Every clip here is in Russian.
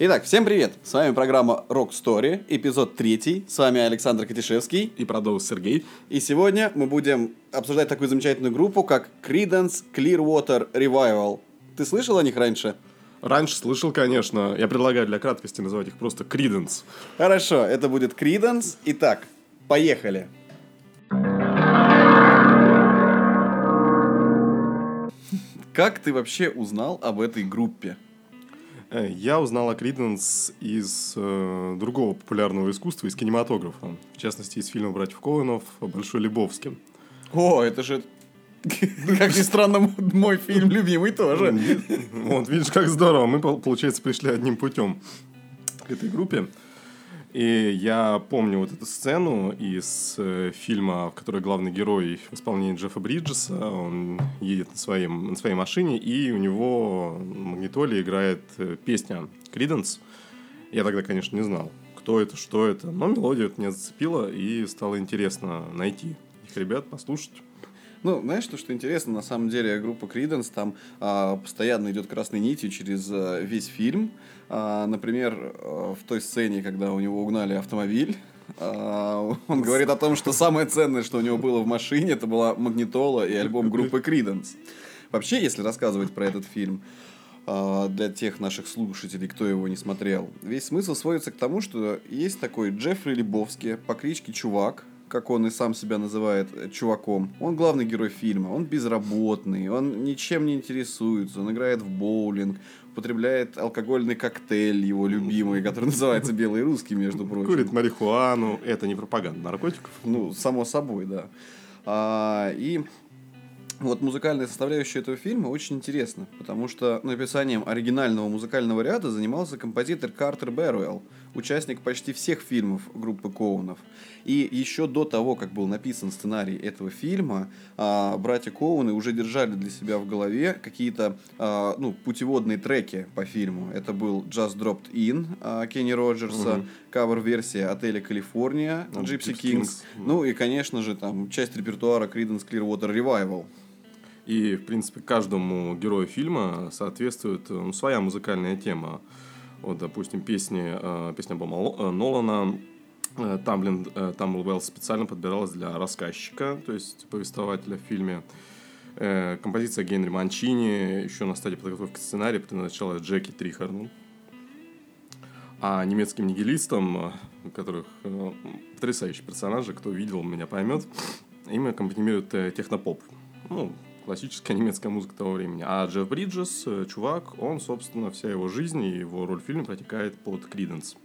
Итак, всем привет! С вами программа Rock Story, эпизод 3. С вами Александр Катишевский. И продолжил Сергей. И сегодня мы будем обсуждать такую замечательную группу, как Creedence Clearwater Revival. Ты слышал о них раньше? Раньше слышал, конечно. Я предлагаю для краткости называть их просто Creedence. Хорошо, это будет Creedence. Итак, поехали. Как ты вообще узнал об этой группе? Э, Я узнал о Creedence из э, другого популярного искусства, из кинематографа. В частности, из фильма «Братьев Коэнов» «Большой Лебовский». О, это же, как ни странно, мой фильм любимый тоже. Вот, видишь, как здорово. Мы, пол- получается, пришли одним путем к этой группе. И я помню вот эту сцену из э, фильма, в которой главный герой в исполнении Джеффа Бриджеса, он едет на, своем, на своей машине, и у него на магнитоле играет э, песня Creedence. Я тогда, конечно, не знал, кто это, что это, но мелодию это меня зацепила, и стало интересно найти их ребят, послушать. Ну, знаешь, что, что интересно, на самом деле группа Creedence там а, постоянно идет красной нитью через а, весь фильм. А, например, а, в той сцене, когда у него угнали автомобиль, а, он говорит о том, что самое ценное, что у него было в машине, это была магнитола и альбом группы Creedence. Вообще, если рассказывать про этот фильм, а, для тех наших слушателей, кто его не смотрел. Весь смысл сводится к тому, что есть такой Джеффри Лебовский по кличке Чувак, как он и сам себя называет э, чуваком. Он главный герой фильма, он безработный, он ничем не интересуется, он играет в боулинг, употребляет алкогольный коктейль его любимый, который называется «Белый русский», между прочим. Курит марихуану, это не пропаганда наркотиков. Ну, само собой, да. А, и вот музыкальная составляющая этого фильма очень интересна, потому что написанием оригинального музыкального ряда занимался композитор Картер Беруэлл, участник почти всех фильмов группы Коунов. И еще до того, как был написан сценарий этого фильма, а, братья Коуны уже держали для себя в голове какие-то а, ну, путеводные треки по фильму. Это был Just Dropped In а, Кенни Роджерса, Мгм. кавер-версия отеля Калифорния Ну, Gypsy Kings, Kings. ну и, конечно же, там часть репертуара Creedence Clearwater Revival. И, в принципе, каждому герою фильма соответствует ну, своя музыкальная тема. Вот, допустим, песни, э, песня Ло- э, Нолана, э, Тамблин, Тамблвелл специально подбиралась для рассказчика, то есть повествователя в фильме. Композиция Генри Манчини еще на стадии подготовки сценария предназначала Джеки Трихарну. А немецким нигилистам, э, которых потрясающие персонажи, кто видел, меня поймет, им аккомпанирует технопоп. Ну, классическая немецкая музыка того времени. А Джефф Бриджес, э, чувак, он, собственно, вся его жизнь и его роль в фильме протекает под Криденс.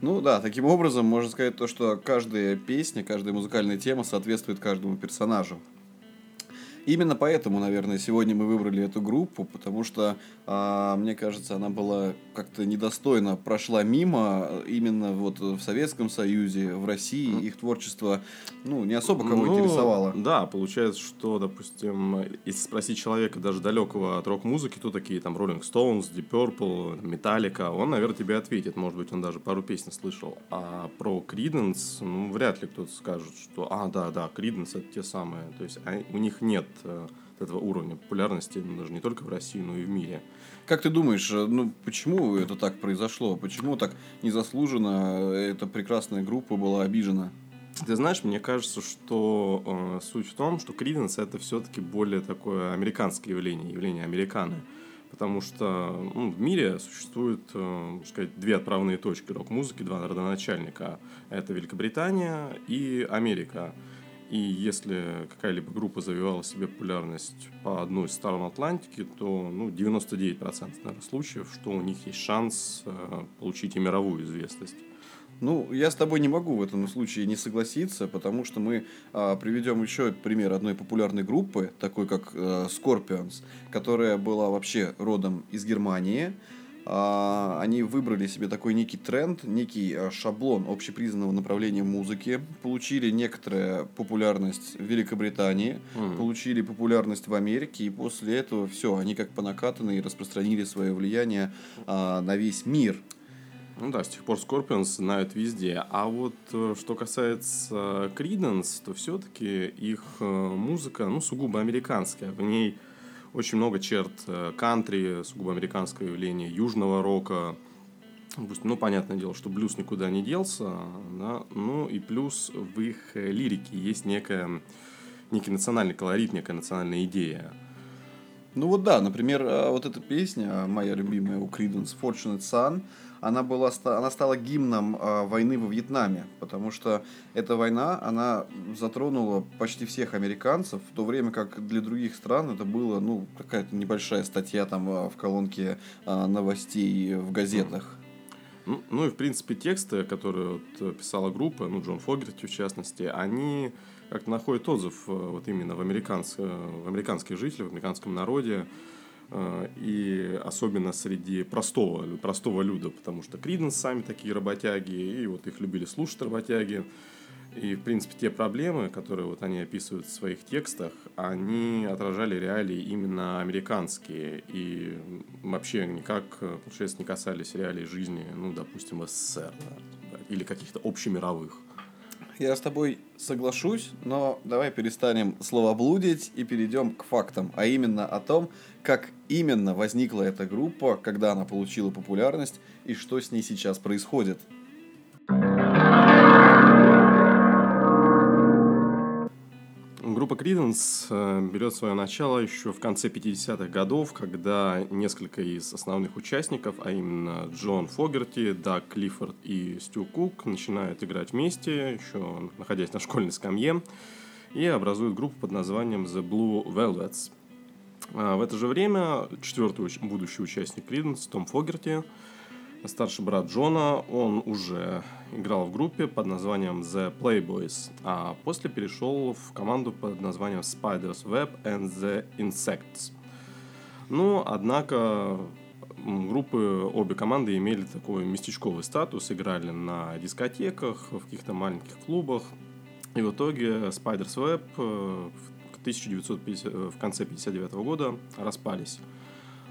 Ну да, таким образом можно сказать то, что каждая песня, каждая музыкальная тема соответствует каждому персонажу. Именно поэтому, наверное, сегодня мы выбрали эту группу, потому что, а, мне кажется, она была как-то недостойно прошла мимо именно вот в Советском Союзе, в России. Их творчество, ну, не особо кого Ну, интересовало. Да, получается, что, допустим, если спросить человека даже далекого от рок-музыки, то такие там Rolling Stones, Deep Purple, Metallica, он, наверное, тебе ответит. Может быть, он даже пару песен слышал. А про Creedence, ну, вряд ли кто-то скажет, что, а, да, да, Creedence это те самые. То есть а- у них нет э, этого уровня популярности, ну, даже не только в России, но и в мире. Как ты думаешь, э, ну почему это так произошло? Почему так незаслуженно эта прекрасная группа была обижена? Ты знаешь, мне кажется, что э, суть в том, что Криденс это все-таки более такое американское явление, явление американы. Потому что ну, в мире существует, э, можно сказать, две отправные точки рок-музыки, два родоначальника. Это Великобритания и Америка. И если какая-либо группа завоевала себе популярность по одной из сторон Атлантики, то ну, 99% наверное, случаев, что у них есть шанс э, получить и мировую известность. Ну, я с тобой не могу в этом случае не согласиться, потому что мы а, приведем еще пример одной популярной группы, такой как э, Scorpions, которая была вообще родом из Германии. А, они выбрали себе такой некий тренд, некий а, шаблон общепризнанного направления музыки, получили некоторую популярность в Великобритании, Мгм. получили популярность в Америке, и после этого все, они как по накатанной распространили свое влияние а, на весь мир. Ну да, с тех пор Scorpions знают везде. А вот э, что касается Creedence, то все-таки их э, музыка, ну, сугубо американская. В ней очень много черт э, кантри, сугубо американское явление, южного рока. Допустим, ну, понятное дело, что блюз никуда не делся, да, ну и плюс в их лирике есть некая, некий национальный колорит, некая национальная идея. Ну вот да, например, э, вот эта песня, моя любимая у Creedence, Fortunate Son, она, была, она стала гимном э, войны во Вьетнаме, потому что эта война, она затронула почти всех американцев, в то время как для других стран это было, ну, какая-то небольшая статья там э, в колонке новостей в газетах. Ну, ну и, в принципе, тексты, которые вот писала группа, ну, Джон Фогерти в частности, они как-то находят отзыв э, вот именно в, американц... Э, в американских жителях, в американском народе, э, и особенно среди простого, простого люда, потому что Криденс сами такие работяги, и вот их любили слушать работяги. И, в принципе, те проблемы, которые вот они описывают в своих текстах, они отражали реалии именно американские. И вообще никак, получается, не касались реалий жизни, ну, допустим, СССР, да, или каких-то общемировых я с тобой соглашусь, но давай перестанем словоблудить и перейдем к фактам, а именно о том, как именно возникла эта группа, когда она получила популярность и что с ней сейчас происходит. Группа Creedence э, берет свое начало еще в конце 50-х годов, когда несколько из основных участников, а именно Джон Фогерти, Даг Клиффорд и Стю Кук, начинают играть вместе, еще находясь на школьной скамье, и образуют группу под названием The Blue Velvets. А в это же время четвертый будущий участник Creedence, Том Фогерти, старший брат Джона, он уже играл в группе под названием The Playboys, а после перешел в команду под названием Spider's Web and the Insects. Ну, однако группы, обе команды имели такой местечковый статус, играли на дискотеках, в каких-то маленьких клубах. И в итоге Spider's Web э, в, 1950, э, в конце 1959 года распались.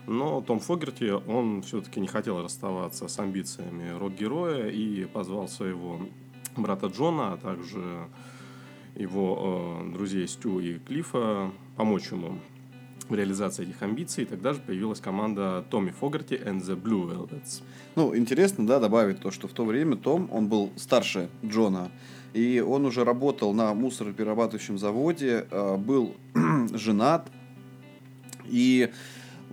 Но Том Фогерти, он все-таки не хотел расставаться с амбициями рок-героя и позвал своего брата Джона, а также его э, друзей Стю и Клифа помочь ему в реализации этих амбиций. И тогда же появилась команда Томми Фогерти and the Blue Velvets. Ну, интересно, да, добавить то, что в то время Том, он был старше Джона, и он уже работал на мусороперерабатывающем заводе, э, был женат, и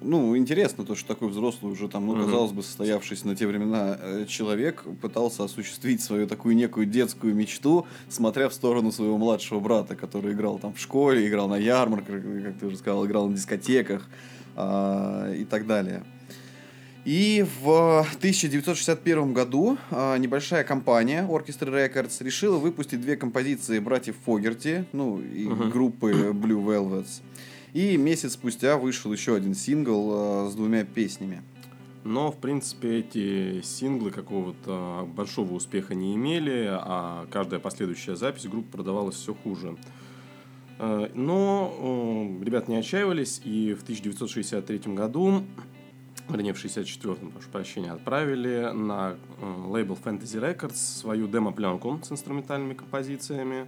ну, интересно то, что такой взрослый уже там, ну, казалось бы, состоявшийся на те времена э, человек пытался осуществить свою такую некую детскую мечту, смотря в сторону своего младшего брата, который играл там в школе, играл на ярмарках, как ты уже сказал, играл на дискотеках э, и так далее. И в 1961 году э, небольшая компания Orchestra Records решила выпустить две композиции братьев Фогерти, ну, и uh-huh. группы Blue Velvets. И месяц спустя вышел еще один сингл э, с двумя песнями. Но, в принципе, эти синглы какого-то большого успеха не имели, а каждая последующая запись группы продавалась все хуже. Э, но ребят не отчаивались, и в 1963 году, вернее, в 1964-м, прошу прощения, отправили на э, лейбл Fantasy Records свою демо-пленку с инструментальными композициями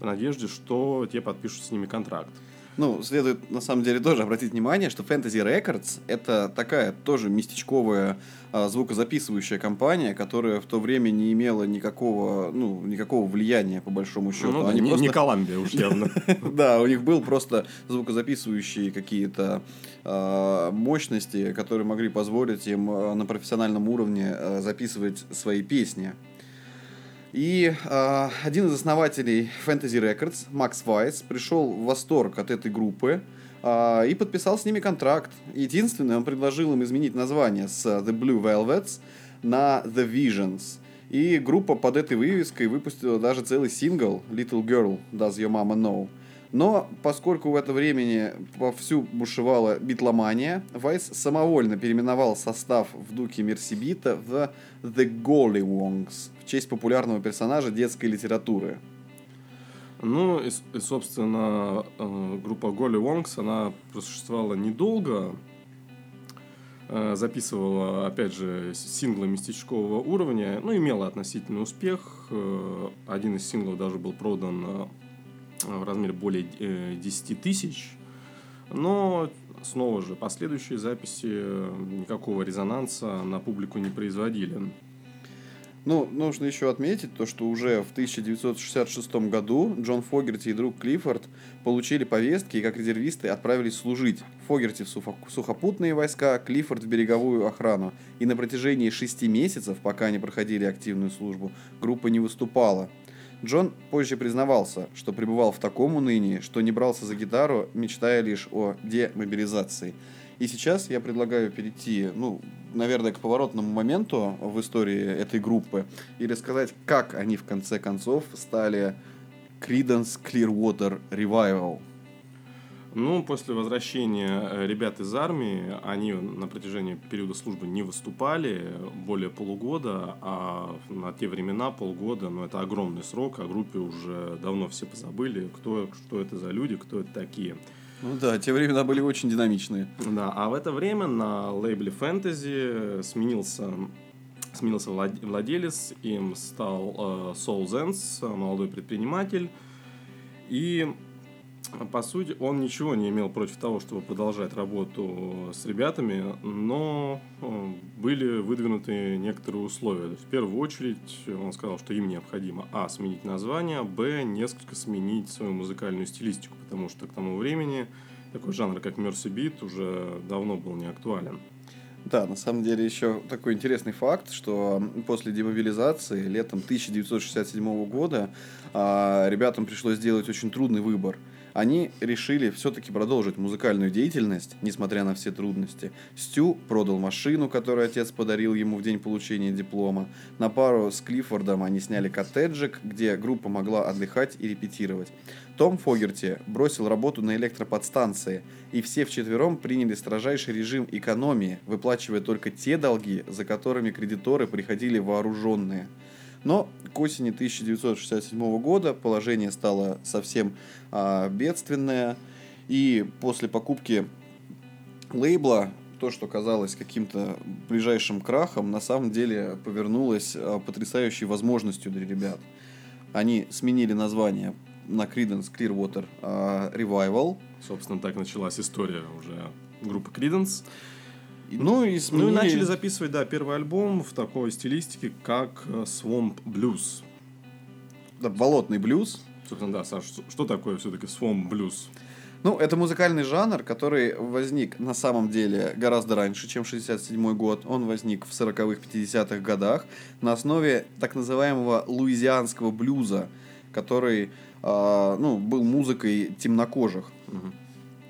в надежде, что те подпишут с ними контракт. Ну, следует на самом деле тоже обратить внимание, что Fantasy Records это такая тоже местечковая а, звукозаписывающая компания, которая в то время не имела никакого, ну, никакого влияния, по большому счету. Ну, Они не, просто... не Колумбия уж явно. Да, у них был просто звукозаписывающие какие-то а, мощности, которые могли позволить им а, на профессиональном уровне записывать свои песни. И э, один из основателей Fantasy Records, Макс Вайс, пришел в восторг от этой группы э, и подписал с ними контракт. Единственное, он предложил им изменить название с The Blue Velvets на The Visions. И группа под этой вывеской выпустила даже целый сингл Little Girl Does Your Mama Know. Но поскольку в это времени вовсю бушевала битломания, Вайс самовольно переименовал состав в духе Мерсибита в The Gollywongs честь популярного персонажа детской литературы. Ну, и, и собственно, э, группа Голли Вонгс, она просуществовала недолго, э, записывала, опять же, синглы местечкового уровня, ну, имела относительный успех. Э, один из синглов даже был продан в размере более 10 э, тысяч. Но снова же последующие записи никакого резонанса на публику не производили. Ну, нужно еще отметить то, что уже в 1966 году Джон Фогерти и друг Клиффорд получили повестки и как резервисты отправились служить. Фогерти в сухопутные войска, Клиффорд в береговую охрану. И на протяжении шести месяцев, пока они проходили активную службу, группа не выступала. Джон позже признавался, что пребывал в таком унынии, что не брался за гитару, мечтая лишь о демобилизации – и сейчас я предлагаю перейти, ну, наверное, к поворотному моменту в истории этой группы и рассказать, как они в конце концов стали Creedence Clearwater Revival. Ну, после возвращения э, ребят из армии, они на протяжении периода службы не выступали более полугода, а на те времена полгода, ну, это огромный срок, о группе уже давно все позабыли, кто, что это за люди, кто это такие. Ну да, те времена были очень динамичные. Да, а в это время на лейбле Fantasy сменился сменился владелец, им стал э, Soul молодой предприниматель. И, по сути, он ничего не имел против того, чтобы продолжать работу с ребятами, но э, были выдвинуты некоторые условия. В первую очередь, он сказал, что им необходимо, а, сменить название, б, несколько сменить свою музыкальную стилистику, потому что к тому времени такой жанр, как Mercy Beat, уже давно был не актуален. Да, на самом деле еще такой интересный факт, что после демобилизации летом 1967 года а, ребятам пришлось сделать очень трудный выбор – они решили все-таки продолжить музыкальную деятельность, несмотря на все трудности. Стю продал машину, которую отец подарил ему в день получения диплома. На пару с Клиффордом они сняли коттеджик, где группа могла отдыхать и репетировать. Том Фогерти бросил работу на электроподстанции, и все вчетвером приняли строжайший режим экономии, выплачивая только те долги, за которыми кредиторы приходили вооруженные – но к осени 1967 года положение стало совсем а, бедственное, и после покупки лейбла то, что казалось каким-то ближайшим крахом, на самом деле повернулось а, потрясающей возможностью для ребят. Они сменили название на Creedence Clearwater а, Revival. Собственно, так началась история уже группы Creedence. Ну и, сменили... ну и начали записывать, да, первый альбом в такой стилистике, как э, Swamp Blues. Да, болотный блюз. Собственно, да, Саш, что такое все-таки Swamp Blues? Ну, это музыкальный жанр, который возник на самом деле гораздо раньше, чем 67 год. Он возник в 40-х, 50-х годах на основе так называемого луизианского блюза, который э, ну, был музыкой темнокожих. Угу.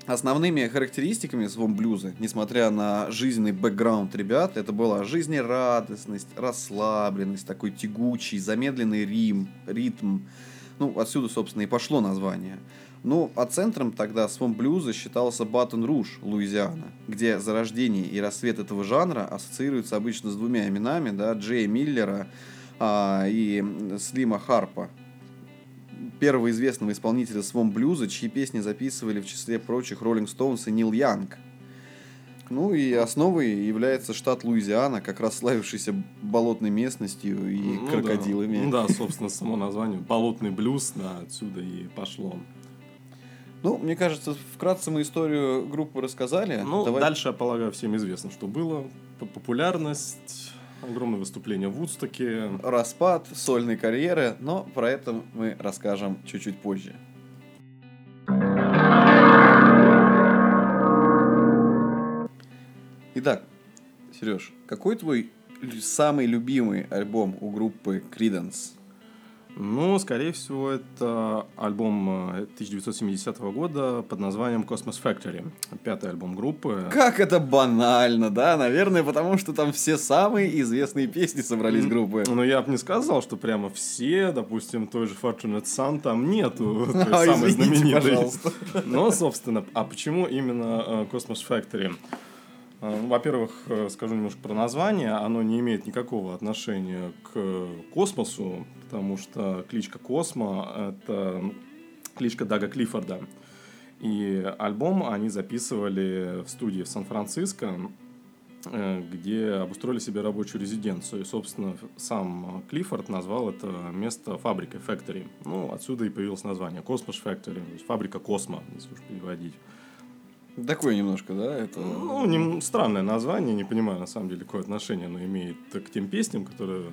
Основными характеристиками свом-блюза, несмотря на жизненный бэкграунд ребят, это была жизнерадостность, расслабленность, такой тягучий, замедленный рим, ритм. Ну, отсюда, собственно, и пошло название. Ну, а центром тогда свом-блюза считался Батон-Руж, Луизиана, где зарождение и рассвет этого жанра ассоциируются обычно с двумя именами, да, Джея Миллера а, и Слима Харпа, первого известного исполнителя свом блюза, чьи песни записывали в числе прочих Роллинг Стоунс и Нил Янг. Ну и основой является штат Луизиана, как раз славившийся болотной местностью и ну, крокодилами. Да. Ну да, собственно, само название. Болотный блюз, да, отсюда и пошло. Ну, мне кажется, вкратце мы историю группы рассказали. Ну, Давай... дальше, я полагаю, всем известно, что было. Популярность, Огромное выступление в Вудстоке. Распад сольной карьеры, но про это мы расскажем чуть-чуть позже. Итак, Сереж, какой твой самый любимый альбом у группы Creedence? Ну, скорее всего, это альбом 1970 э, года под названием Cosmos Factory. Пятый альбом группы. Как это банально, да? Наверное, потому что там все самые известные песни собрались группы. Ну, я бы не сказал, что прямо все, допустим, той же Fortunate Son там нету той самой знаменитой. Но, собственно, а почему именно э, Cosmos Factory? Э, во-первых, э, скажу немножко про название. Оно не имеет никакого отношения к космосу, потому что кличка Космо – это кличка Дага Клиффорда. И альбом они записывали в студии в Сан-Франциско, э, где обустроили себе рабочую резиденцию. И, собственно, сам Клиффорд назвал это место фабрикой, factory. Ну, отсюда и появилось название Cosmo's Factory, то есть фабрика Космо, если уж переводить. Такое немножко, да? Это... Ну, не, странное название, не понимаю, на самом деле, какое отношение оно имеет к тем песням, которые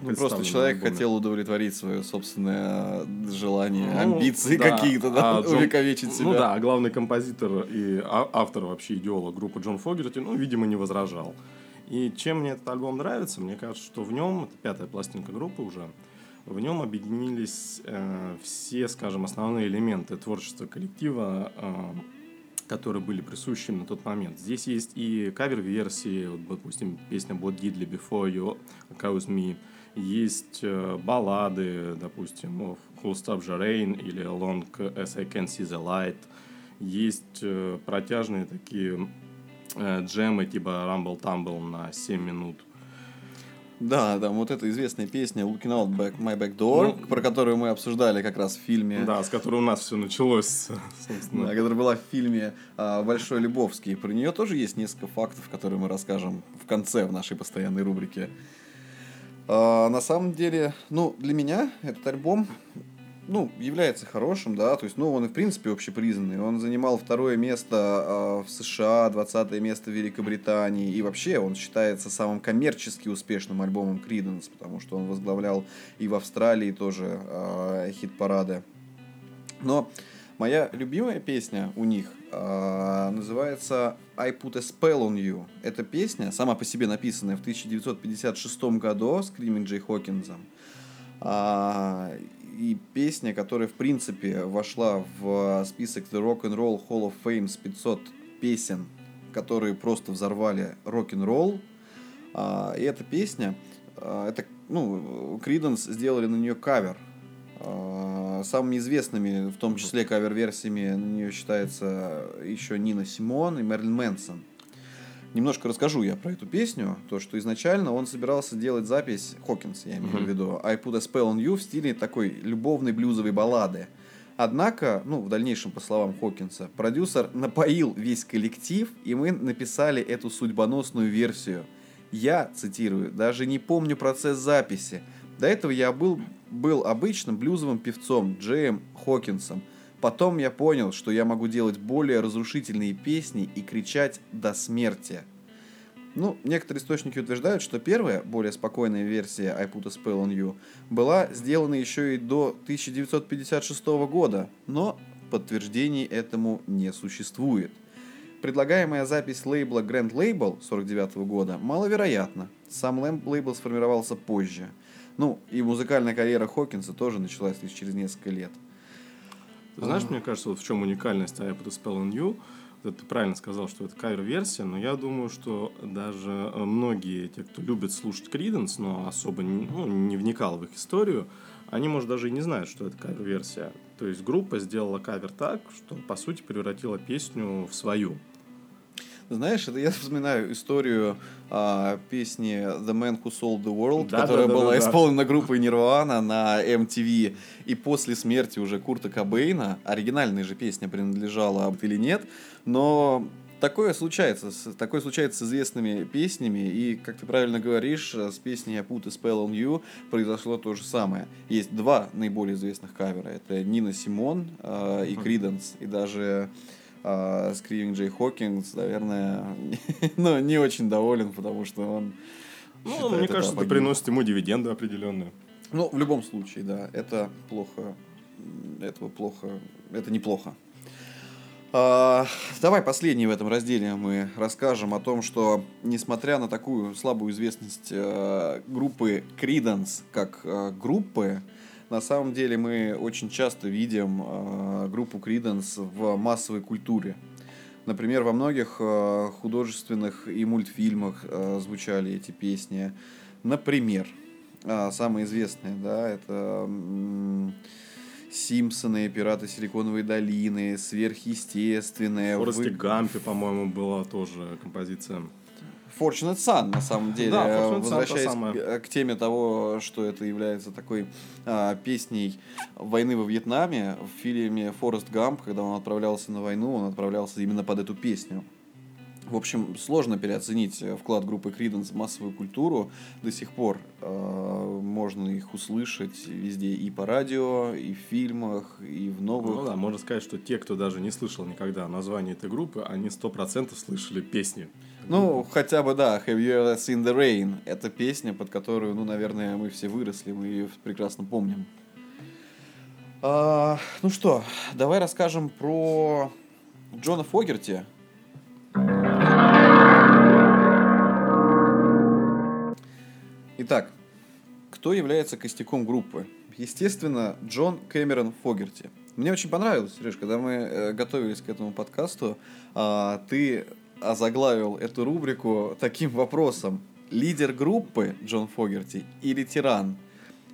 ну, просто человек хотел удовлетворить свое собственное желание, ну, амбиции да, какие-то, да, а увековечить Джон, себя. Ну да, главный композитор и а, автор вообще идеолог группы Джон Фогерти, ну, видимо, не возражал. И чем мне этот альбом нравится, мне кажется, что в нем, это пятая пластинка группы уже, в нем объединились э, все, скажем, основные элементы творчества коллектива, э, которые были присущи на тот момент. Здесь есть и кавер-версии, вот, допустим, песня «What Gidley Before You», «Cause Me», есть э, баллады, допустим, «Who'll Stop the Rain» или «Long as I Can See the Light». Есть э, протяжные такие э, джемы типа «Rumble Tumble» на 7 минут – да, да, вот эта известная песня Looking Out Back My Back Door, ну, про которую мы обсуждали как раз в фильме. Да, с которой у нас все началось, собственно. Да, которая была в фильме а, Большой Любовский. Про нее тоже есть несколько фактов, которые мы расскажем в конце в нашей постоянной рубрике. А, на самом деле, ну, для меня этот альбом ну, является хорошим, да, то есть, ну, он и в принципе общепризнанный. Он занимал второе место э, в США, двадцатое место в Великобритании, и вообще он считается самым коммерчески успешным альбомом Криденс, потому что он возглавлял и в Австралии тоже э, хит-парады. Но моя любимая песня у них называется I Put a Spell on You. Эта песня, сама по себе написанная в 1956 году с Кримин Джей Хокинзом, и песня, которая, в принципе, вошла в список The Rock and Roll Hall of Fame с 500 песен, которые просто взорвали рок-н-ролл. А, и эта песня, а, это, ну, Криденс сделали на нее кавер. А, самыми известными, в том числе кавер-версиями, на нее считается еще Нина Симон и Мерлин Мэнсон. Немножко расскажу я про эту песню. То, что изначально он собирался делать запись, Хокинс, я имею в виду, I Put a Spell on You в стиле такой любовной блюзовой баллады. Однако, ну, в дальнейшем, по словам Хокинса, продюсер напоил весь коллектив, и мы написали эту судьбоносную версию. Я, цитирую, даже не помню процесс записи. До этого я был, был обычным блюзовым певцом Джеем Хокинсом, Потом я понял, что я могу делать более разрушительные песни и кричать до смерти. Ну, некоторые источники утверждают, что первая, более спокойная версия I Put a Spell on You была сделана еще и до 1956 года, но подтверждений этому не существует. Предлагаемая запись лейбла Grand Label 49 года маловероятна. Сам лейбл сформировался позже. Ну, и музыкальная карьера Хокинса тоже началась лишь через несколько лет – ты знаешь, мне кажется, вот в чем уникальность I Put a Spell on You, ты правильно сказал, что это кавер-версия, но я думаю, что даже э, многие, те, кто любит слушать Криденс, но особо не, ну, не вникал в их историю, они, может, даже и не знают, что это кавер-версия. То есть группа сделала кавер так, что, по сути, превратила песню в свою. Знаешь, это я вспоминаю историю а, песни The Man Who Sold the World, да, которая да, да, была да, исполнена группой Nirvana на MTV. И после смерти уже Курта Кобейна, оригинальная же песня принадлежала или нет, но такое случается, такое случается с известными песнями, и, как ты правильно говоришь, с песней I Put a Spell on You произошло то же самое. Есть два наиболее известных кавера. Это Нина Симон э, и Криденс, и даже а Скривинг Джей Хокинс, наверное, ну, не очень доволен, потому что он... Ну, мне кажется, это приносит ему дивиденды определенные. Ну, в любом случае, да, это плохо. Этого плохо. Это неплохо. А, давай последний в этом разделе мы расскажем о том, что несмотря на такую слабую известность э, группы Creedence как э, группы, на самом деле мы очень часто видим э, группу Криденс в массовой культуре. Например, во многих э, художественных и мультфильмах э, звучали эти песни. Например, э, самые известные, да, это э, Симпсоны, Пираты Силиконовой долины, Сверхъестественное. В Форесте Вы... Гампе, по-моему, была тоже композиция. Fortunate Son, на самом деле, да, возвращаясь к, к теме того, что это является такой а, песней войны во Вьетнаме, в фильме Форест Гамп, когда он отправлялся на войну, он отправлялся именно под эту песню. В общем, сложно переоценить э, вклад группы Creedence в массовую культуру. До сих пор э, можно их услышать везде и по радио, и в фильмах, и в новых. Ну да, можно сказать, что те, кто даже не слышал никогда название этой группы, они сто процентов слышали песни. Ну, хотя бы да, Have You Ever Seen the Rain? Это песня, под которую, ну, наверное, мы все выросли, мы ее прекрасно помним. А, ну что, давай расскажем про Джона Фогерти, Итак, кто является костяком группы? Естественно, Джон Кэмерон Фогерти. Мне очень понравилось, Сереж, когда мы э, готовились к этому подкасту, э, ты озаглавил эту рубрику таким вопросом. Лидер группы Джон Фогерти или тиран?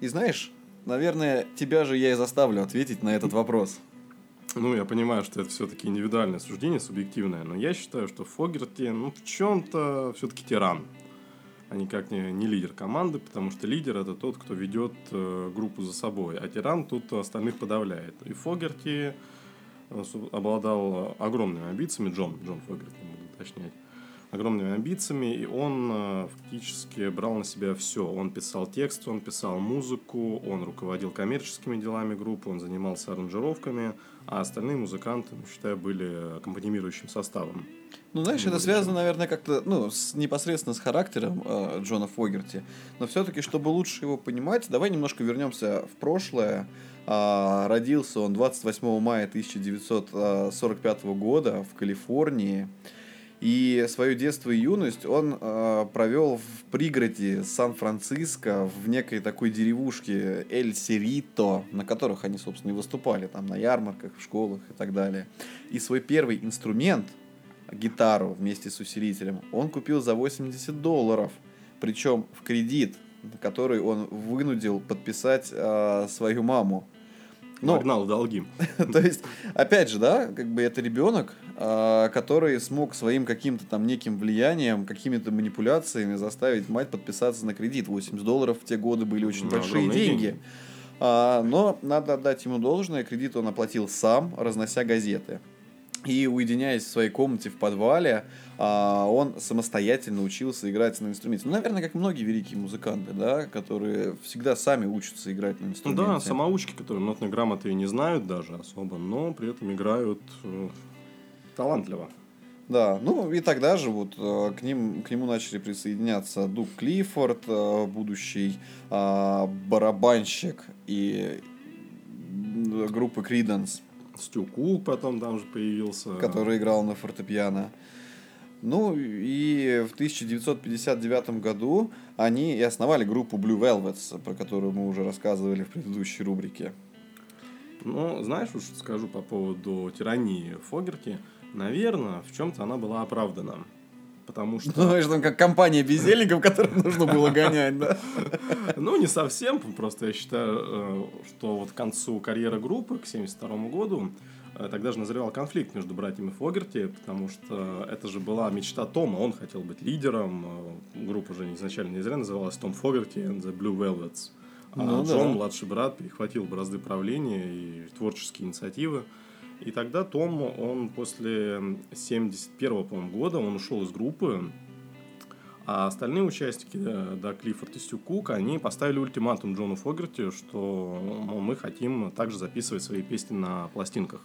И знаешь, наверное, тебя же я и заставлю ответить на этот вопрос. Ну, я понимаю, что это все-таки индивидуальное суждение, субъективное, но я считаю, что Фогерти, ну, в чем-то все-таки тиран а никак не, не лидер команды, потому что лидер это тот, кто ведет э, группу за собой, а тиран тут остальных подавляет. И Фогерти э, обладал огромными амбициями, Джон, Джон Фогерти, уточнять, огромными амбициями, и он э, фактически брал на себя все. Он писал текст, он писал музыку, он руководил коммерческими делами группы, он занимался аранжировками, а остальные музыканты, ну, считаю, были аккомпанирующим составом. Ну, знаешь, это связано, наверное, как-то, ну, с, непосредственно с характером э, Джона Фогерти. Но все-таки, чтобы лучше его понимать, давай немножко вернемся в прошлое. Э, родился он 28 мая 1945 года в Калифорнии. И свое детство и юность он э, провел в пригороде Сан-Франциско, в некой такой деревушке Эль Серито, на которых они, собственно, и выступали, там на ярмарках, в школах и так далее. И свой первый инструмент – гитару вместе с усилителем он купил за 80 долларов, причем в кредит, который он вынудил подписать э, свою маму. Ну, Погнал долги. то есть, опять же, да, как бы это ребенок, э, который смог своим каким-то там неким влиянием, какими-то манипуляциями заставить мать подписаться на кредит. 80 долларов в те годы были очень большие деньги. деньги. А, но надо отдать ему должное, кредит он оплатил сам, разнося газеты. И уединяясь в своей комнате в подвале, а, он самостоятельно учился играть на инструменте. Ну, наверное, как многие великие музыканты, да, которые всегда сами учатся играть на инструменте. Ну да, самоучки, которые нотной грамоты не знают даже особо, но при этом играют э, талантливо. Да, ну и тогда же вот э, к, ним, к нему начали присоединяться Дук Клиффорд, э, будущий а, барабанщик и группы Криденс. Стю Кул потом там же появился. Который играл на фортепиано. Ну и в 1959 году они и основали группу Blue Velvets, про которую мы уже рассказывали в предыдущей рубрике. Ну, знаешь, уж скажу по поводу тирании Фогерти. Наверное, в чем-то она была оправдана потому что... Ну, что там как компания бездельников, которых нужно было гонять, да? Ну, не совсем, просто я считаю, э, что вот к концу карьеры группы, к 72 году, тогда же назревал конфликт между братьями Фогерти, потому что это же была мечта Тома, он хотел быть лидером, э, группа же изначально не зря называлась Том Фогерти and the Blue Velvets. А ну, Джон, да. младший брат, перехватил бразды правления и творческие инициативы. И тогда Том, он после 71 по года, он ушел из группы, а остальные участники, да, Клиффорд и Стю Кук, они поставили ультиматум Джону Фогерти, что мы хотим также записывать свои песни на пластинках.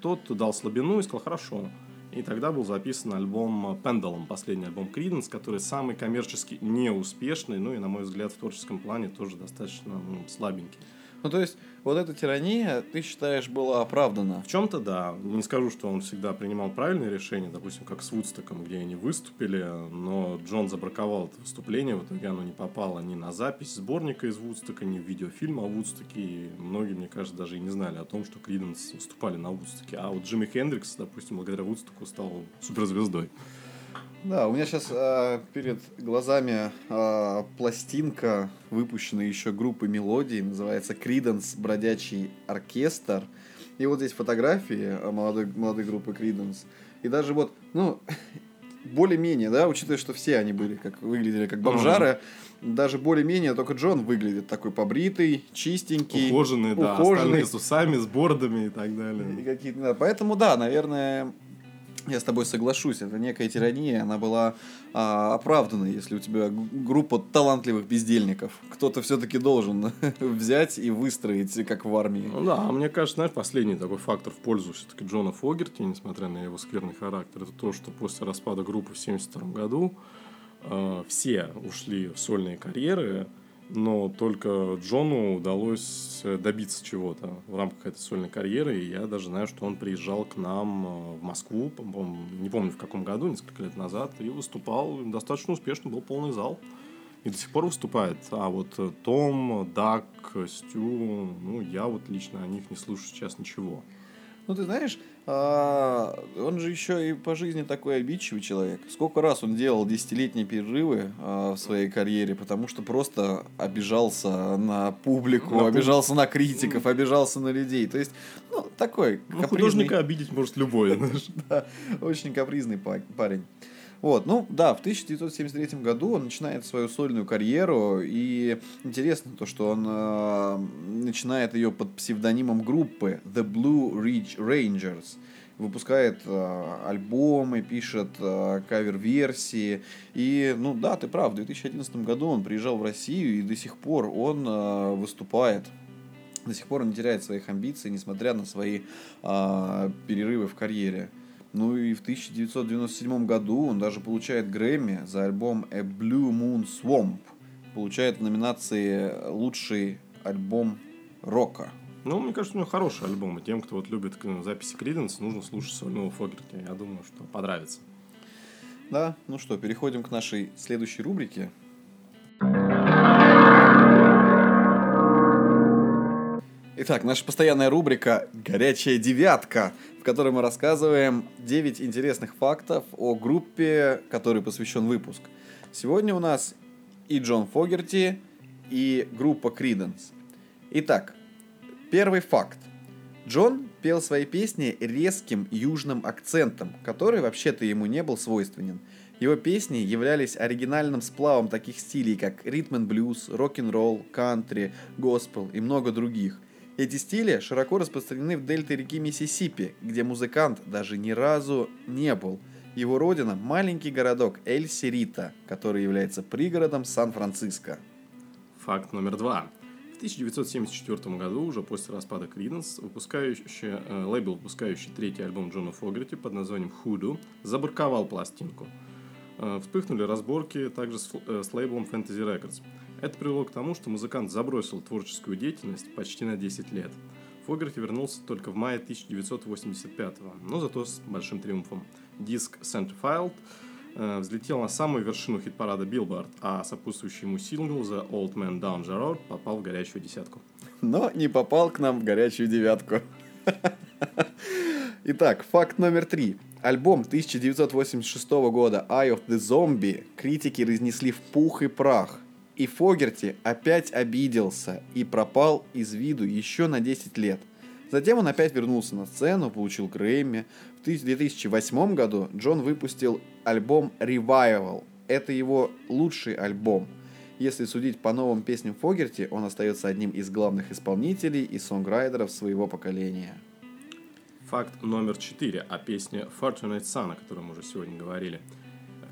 Тот дал слабину и сказал, хорошо. И тогда был записан альбом Pendulum, последний альбом Creedence, который самый коммерчески неуспешный, ну и, на мой взгляд, в творческом плане тоже достаточно ну, слабенький. Ну, то есть, вот эта тирания, ты считаешь, была оправдана? В чем-то да. Не скажу, что он всегда принимал правильные решения, допустим, как с Вудстоком, где они выступили, но Джон забраковал это выступление, в итоге оно не попало ни на запись сборника из Вудстока, ни в видеофильм о Вудстоке, и многие, мне кажется, даже и не знали о том, что Криденс выступали на Вудстоке. А вот Джимми Хендрикс, допустим, благодаря Вудстоку стал суперзвездой. Да, у меня сейчас э, перед глазами э, пластинка, выпущенная еще группой мелодий, называется Криденс Бродячий оркестр. И вот здесь фотографии молодой, молодой группы Криденс. И даже вот, ну, более-менее, да, учитывая, что все они были, как выглядели как бомжары, mm-hmm. даже более-менее только Джон выглядит такой побритый, чистенький. Ухоженный, да, ухоженный. с усами, с бордами и так далее. И какие-то, да. Поэтому, да, наверное, Я с тобой соглашусь, это некая тирания, она была а, оправдана, если у тебя группа талантливых бездельников. Кто-то все-таки должен взять и выстроить, как в армии. Ну да, а мне кажется, знаешь, последний такой фактор в пользу все-таки Джона Фогерти, несмотря на его скверный характер, это то, что после распада группы в 1972 году э, все ушли в сольные карьеры, но только Джону удалось добиться чего-то в рамках этой сольной карьеры. И я даже знаю, что он приезжал к нам э, в Москву, не помню в каком году, несколько лет назад, и выступал достаточно успешно, был полный зал. И до сих пор выступает. А вот э, Том, Дак, Стю, ну, я вот лично о них не слушаю сейчас ничего. Ну, ты знаешь, а, он же еще и по жизни такой обидчивый человек. Сколько раз он делал десятилетние перерывы а, в своей карьере, потому что просто обижался на публику, на обижался на критиков, обижался на людей. То есть, ну, такой ну, капризный... художника обидеть может любой. Да, очень капризный парень. Вот, ну да, в 1973 году он начинает свою сольную карьеру, и интересно то, что он э, начинает ее под псевдонимом группы The Blue Ridge Rangers выпускает э, альбомы, пишет э, кавер-версии. И, ну да, ты прав, в 2011 году он приезжал в Россию, и до сих пор он э, выступает. До сих пор он не теряет своих амбиций, несмотря на свои э, перерывы в карьере. Ну и в 1997 году он даже получает Грэмми за альбом A Blue Moon Swamp. Получает в номинации «Лучший альбом рока». Ну, мне кажется, у него хороший альбом. И тем, кто вот любит записи Криденс, нужно слушать сольного Фогерти. Я думаю, что понравится. Да, ну что, переходим к нашей следующей рубрике. Итак, наша постоянная рубрика «Горячая девятка», в которой мы рассказываем 9 интересных фактов о группе, которой посвящен выпуск. Сегодня у нас и Джон Фогерти, и группа Криденс. Итак, первый факт. Джон пел свои песни резким южным акцентом, который вообще-то ему не был свойственен. Его песни являлись оригинальным сплавом таких стилей, как ритм блюз, рок-н-ролл, кантри, госпел и много других. Эти стили широко распространены в дельте реки Миссисипи, где музыкант даже ни разу не был. Его родина – маленький городок Эль-Серита, который является пригородом Сан-Франциско. Факт номер два. В 1974 году, уже после распада Криденс, выпускающий, э, лейбл, выпускающий третий альбом Джона Фогерти под названием «Худу», забарковал пластинку. Э, вспыхнули разборки также с, э, с лейблом Fantasy Records – это привело к тому, что музыкант забросил творческую деятельность почти на 10 лет. Фогерти вернулся только в мае 1985 но зато с большим триумфом. Диск Centerfield э, взлетел на самую вершину хит-парада Billboard, а сопутствующий ему сингл The Old Man Down the Road попал в горячую десятку. Но не попал к нам в горячую девятку. Итак, факт номер три. Альбом 1986 года Eye of the Zombie критики разнесли в пух и прах. И Фогерти опять обиделся и пропал из виду еще на 10 лет. Затем он опять вернулся на сцену, получил Грэмми. В 2008 году Джон выпустил альбом Revival. Это его лучший альбом. Если судить по новым песням Фогерти, он остается одним из главных исполнителей и сонграйдеров своего поколения. Факт номер четыре о песне Fortunate Son, о которой мы уже сегодня говорили –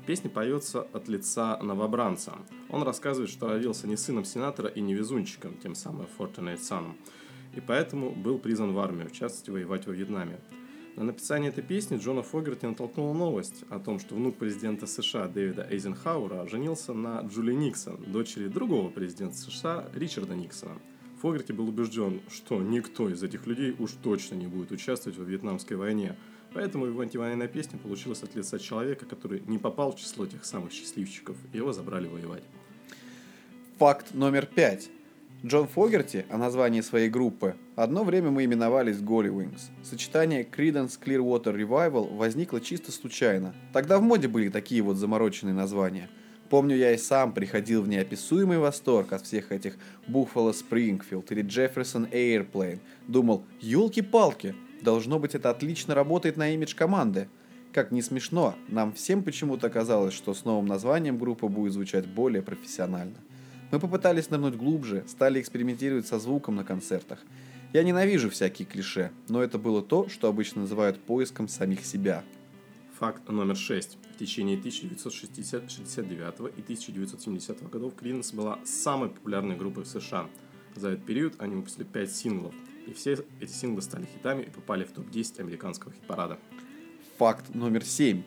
Песня поется от лица новобранца. Он рассказывает, что родился не сыном сенатора и не везунчиком, тем самым Fortunate Son, и поэтому был призван в армию, в частности, воевать во Вьетнаме. На написание этой песни Джона Фогерти натолкнула новость о том, что внук президента США Дэвида Эйзенхауэра женился на Джули Никсон, дочери другого президента США Ричарда Никсона. Фогерти был убежден, что никто из этих людей уж точно не будет участвовать во Вьетнамской войне – Поэтому его антивоенная песня получилась от лица человека, который не попал в число тех самых счастливчиков, и его забрали воевать. Факт номер пять. Джон Фогерти, о названии своей группы, одно время мы именовались Голли Wings. Сочетание Creedence Clearwater Revival возникло чисто случайно. Тогда в моде были такие вот замороченные названия. Помню, я и сам приходил в неописуемый восторг от всех этих Buffalo Springfield или Jefferson Airplane. Думал, елки-палки, Должно быть, это отлично работает на имидж команды. Как не смешно, нам всем почему-то казалось, что с новым названием группа будет звучать более профессионально. Мы попытались нырнуть глубже, стали экспериментировать со звуком на концертах. Я ненавижу всякие клише, но это было то, что обычно называют поиском самих себя. Факт номер шесть. В течение 1969 и 1970 годов Creedence была самой популярной группой в США. За этот период они выпустили 5 синглов, и все эти синглы стали хитами и попали в топ-10 американского хит-парада. Факт номер семь.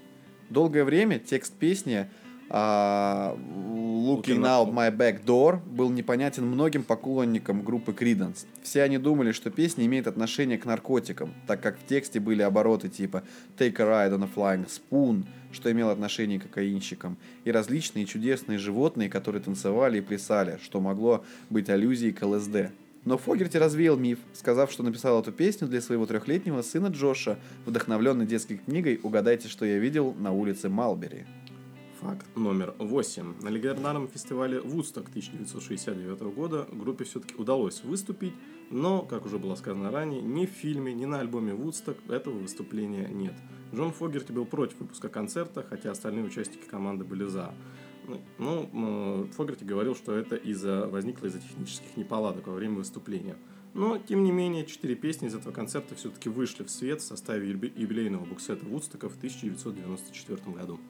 Долгое время текст песни а, Looking Out My Back Door был непонятен многим поклонникам группы Creedence. Все они думали, что песня имеет отношение к наркотикам, так как в тексте были обороты типа Take a Ride on a Flying Spoon, что имело отношение к кокаинщикам, и различные чудесные животные, которые танцевали и плясали, что могло быть аллюзией к ЛСД. Но Фогерти развеял миф, сказав, что написал эту песню для своего трехлетнего сына Джоша, вдохновленный детской книгой «Угадайте, что я видел» на улице Малбери. Факт номер восемь. На легендарном фестивале Вудсток 1969 года группе все-таки удалось выступить, но, как уже было сказано ранее, ни в фильме, ни на альбоме Вудсток этого выступления нет. Джон Фогерти был против выпуска концерта, хотя остальные участники команды были за. Ну, ну Фогерти говорил, что это из-за возникло из-за технических неполадок во время выступления. Но, тем не менее, четыре песни из этого концерта все-таки вышли в свет в составе юбилейного буксета Вудстока в 1994 году.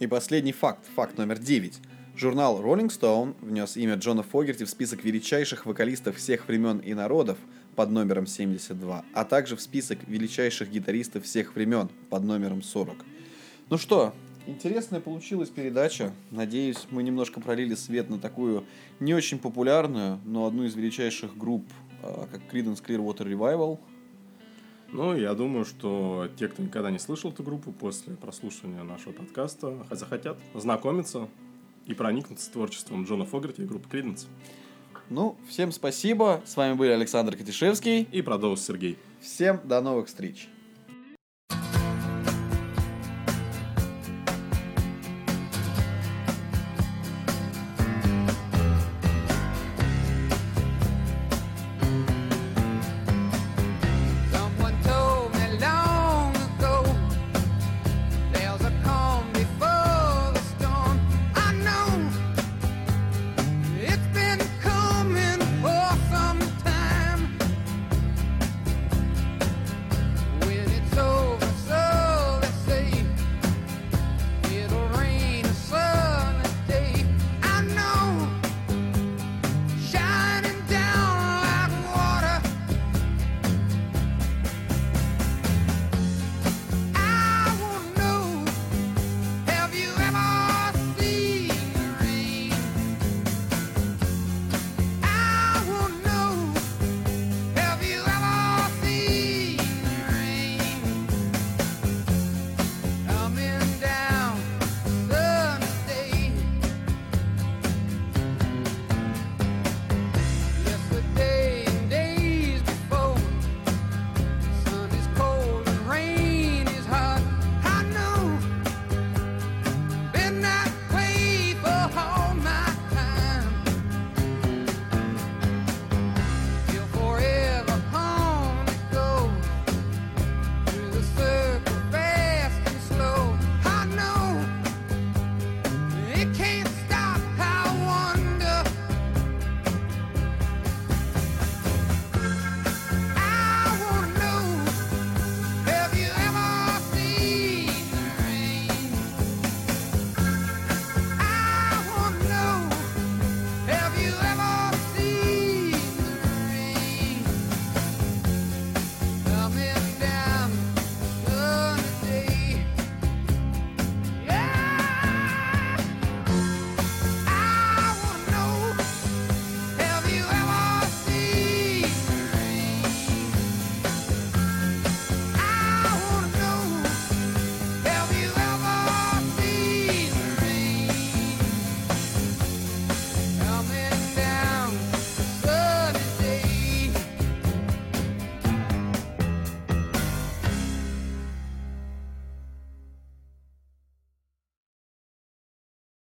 И последний факт, факт номер 9. Журнал Rolling Stone внес имя Джона Фогерти в список величайших вокалистов всех времен и народов под номером 72, а также в список величайших гитаристов всех времен под номером 40. Ну что, интересная получилась передача. Надеюсь, мы немножко пролили свет на такую не очень популярную, но одну из величайших групп, а, как Creedence Clearwater Revival – ну, я думаю, что те, кто никогда не слышал эту группу, после прослушивания нашего подкаста захотят знакомиться и проникнуться творчеством Джона Фогерти и группы Криденс. Ну, всем спасибо. С вами были Александр Катишевский и Продолж Сергей. Всем до новых встреч.